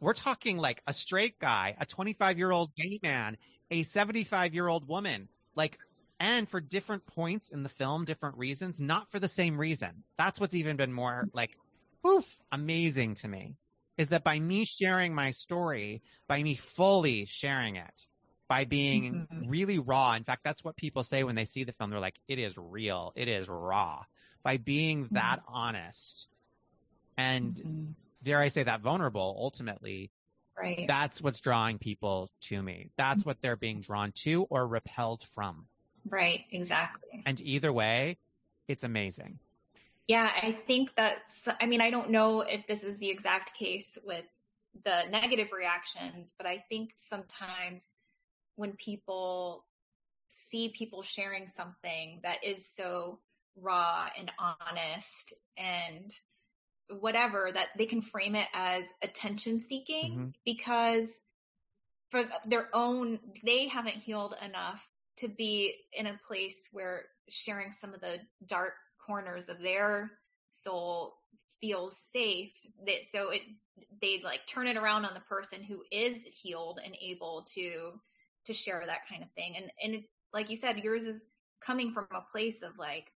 A: we're talking like a straight guy, a 25 year old gay man, a 75 year old woman, like, and for different points in the film, different reasons, not for the same reason. That's what's even been more like, poof, amazing to me is that by me sharing my story, by me fully sharing it, by being
B: Mhm.
A: really raw. In fact, that's what people say when they see the film. They're like, it is real. It is raw. By being that honest and
B: Mhm.
A: dare I say that vulnerable, ultimately,
B: Right.
A: that's what's drawing people to me. That's what they're being drawn to or repelled from.
B: Right. Exactly.
A: And either way, it's amazing.
B: Yeah, I think that's, I mean, I don't know if this is the exact case with the negative reactions, but I think sometimes when people see people sharing something that is so raw and honest and whatever, that they can frame it as attention seeking
A: Mhm.
B: because for their own, they haven't healed enough to be in a place where sharing some of the dark corners of their soul feels safe that so it they like turn it around on the person who is healed and able to to share that kind of thing and and it, like you said yours is coming from a place of like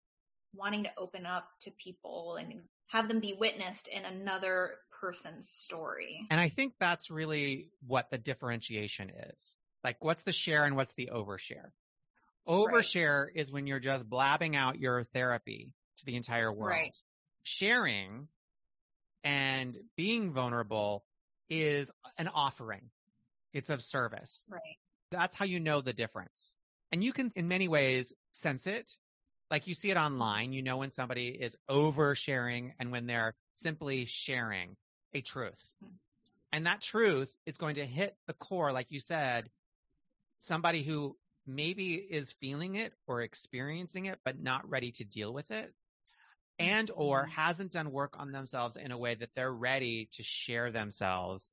B: wanting to open up to people and have them be witnessed in another person's story
A: And I think that's really what the differentiation is. Like, what's the share and what's the overshare? Overshare is when you're just blabbing out your therapy to the entire world.
B: Right.
A: Sharing and being vulnerable is an offering. It's of service.
B: right
A: That's how you know the difference. And you can, in many ways, sense it. Like you see it online, you know when somebody is oversharing and when they're simply sharing a truth.
B: Hmm.
A: And that truth is going to hit the core, like you said, somebody who maybe is feeling it or experiencing it, but not ready to deal with it and or
B: Mhm.
A: hasn't done work on themselves in a way that they're ready to share themselves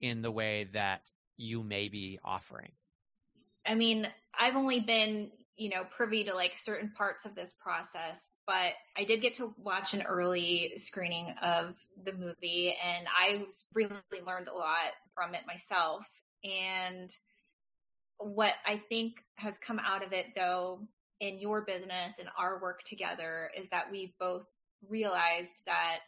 A: in the way that you may be offering.
B: I mean, I've only been, you know, privy to like certain parts of this process, but I did get to watch an early screening of the movie and I was really learned a lot from it myself. And what I think has come out of it though in your business and our work together is that we both realized that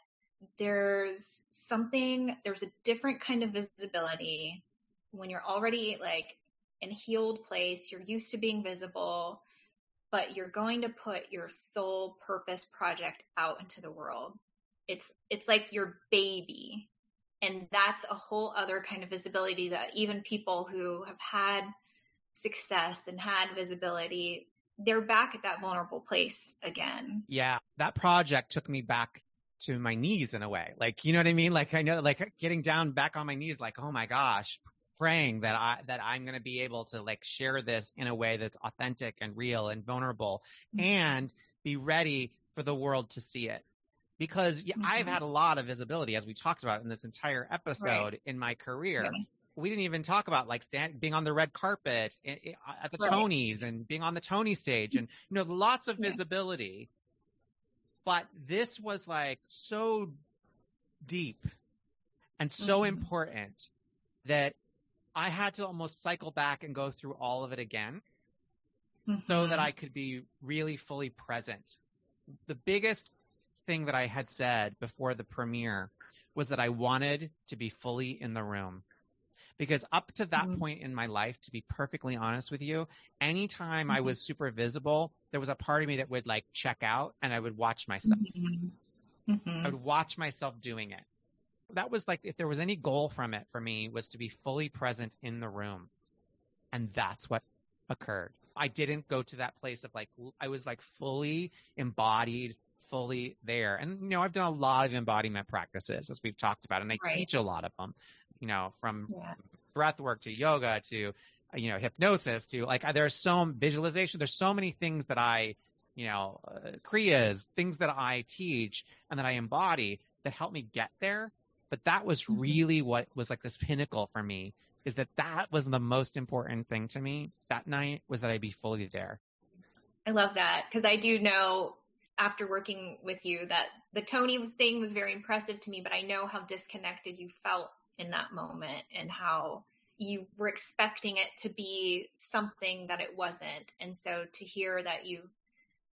B: there's something, there's a different kind of visibility when you're already like in a healed place, you're used to being visible, but you're going to put your soul purpose project out into the world. It's, it's like your baby. And that's a whole other kind of visibility that even people who have had success and had visibility, they're back at that vulnerable place again.
A: Yeah, that project took me back to my knees in a way. Like, you know what I mean? Like I know, like getting down back on my knees, like, oh my gosh, praying that I, that I'm going to be able to like share this in a way that's authentic and real and vulnerable and be ready for the world to see it. Because yeah, I've
B: Mhm.
A: had a lot of visibility as we talked about in this entire episode in my career. We didn't even talk about like stand, being on the red carpet at the
B: Right.
A: Tonys and being on the Tony stage and, you know, lots of
B: Yeah.
A: visibility. But this was like so deep and so
B: Mhm.
A: important that I had to almost cycle back and go through all of it again so that. I could be really fully present. The biggest thing that I had said before the premiere was that I wanted to be fully in the room. Because up to that
B: Mhm.
A: point in my life, to be perfectly honest with you, anytime I
B: Mhm.
A: was super visible, there was a part of me that would like check out and I would watch myself.
B: Mhm.
A: I
B: Mhm.
A: would watch myself doing it. That was like, if there was any goal from it for me was to be fully present in the room. And that's what occurred. I didn't go to that place of like, I was like fully embodied, fully there. And, you know, I've done a lot of embodiment practices as we've talked about, and I
B: Right.
A: teach a lot of them, you know, from
B: Yeah.
A: breath work to yoga to, you know, hypnosis to like, there's so visualization. There's so many things that I, you know, uh, kriyas, things that I teach and that I embody that help me get there. But that was
B: Mhm.
A: really what was like this pinnacle for me is that that was the most important thing to me that night was that I'd be fully there.
B: I love that because I do know after working with you that the Tony thing was very impressive to me, but I know how disconnected you felt in that moment and how you were expecting it to be something that it wasn't. And so to hear that you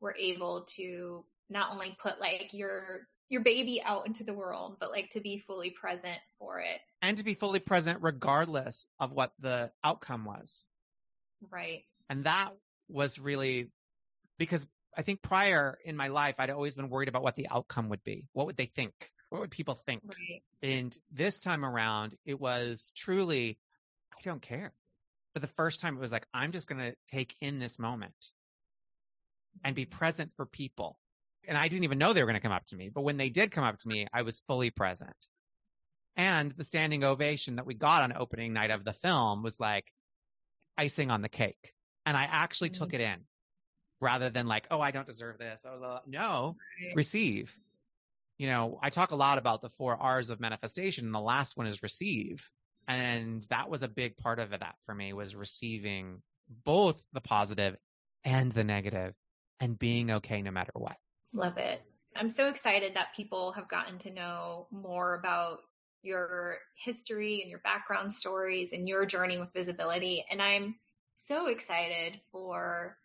B: were able to not only put like your your baby out into the world, but like to be fully present for it.
A: And to be fully present regardless of what the outcome was.
B: Right.
A: And that was really because I think prior in my life, I'd always been worried about what the outcome would be. What would they think? What would people think?
B: Right.
A: And this time around, it was truly, I don't care. For the first time, it was like, I'm just going to take in this moment and be present for people. And I didn't even know they were going to come up to me, but when they did come up to me, I was fully present. And the standing ovation that we got on opening night of the film was like icing on the cake. And I actually mm-hmm. took it in rather than like, oh, I don't deserve this. Oh, no, right. receive. You know, I talk a lot about the four R's of manifestation, and the last one is receive. And that was a big part of that for me was receiving both the positive and the negative and being okay no matter what.
B: Love it. I'm so excited that people have gotten to know more about your history and your background stories and your journey with visibility. And I'm so excited for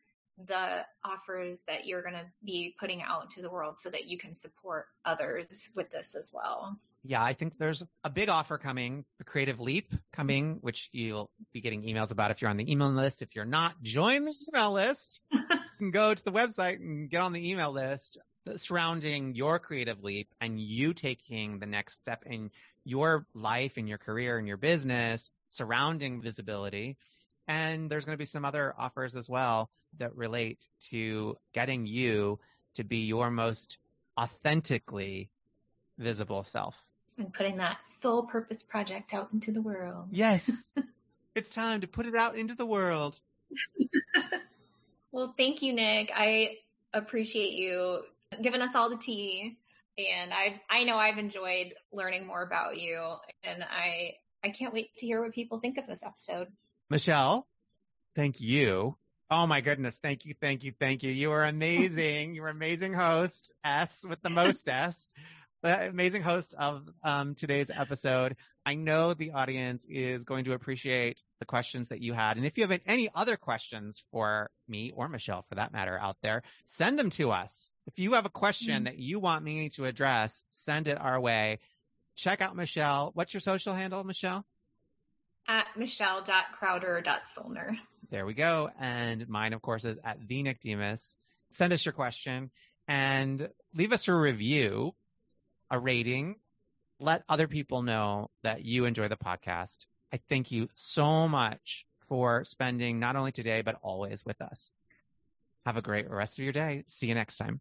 B: the offers that you're going to be putting out into the world so that you can support others with this as well.
A: Yeah, I think there's a big offer coming, the Creative Leap coming, which you'll be getting emails about if you're on the email list. If you're not, join the email list. you can go to the website and get on the email list surrounding your creative leap and you taking the next step in your life and your career and your business surrounding visibility. And there's going to be some other offers as well that relate to getting you to be your most authentically visible self.
B: And putting that soul purpose project out into the world.
A: Yes. it's time to put it out into the world.
B: well, thank you, Nick. I appreciate you giving us all the tea. And I I know I've enjoyed learning more about you and I I can't wait to hear what people think of this episode.
A: Michelle, thank you Oh my goodness. Thank you. Thank you. Thank you. You are amazing. you are amazing host, S with the most S, the amazing host of um, today's episode. I know the audience is going to appreciate the questions that you had. And if you have any other questions for me or Michelle for that matter out there, send them to us. If you have a question mm-hmm. that you want me to address, send it our way. Check out Michelle. What's your social handle, Michelle?
B: At michelle.crowder.soellner.
A: There we go. And mine, of course, is at the Nick Demos. Send us your question and leave us a review, a rating. Let other people know that you enjoy the podcast. I thank you so much for spending not only today, but always with us. Have a great rest of your day. See you next time.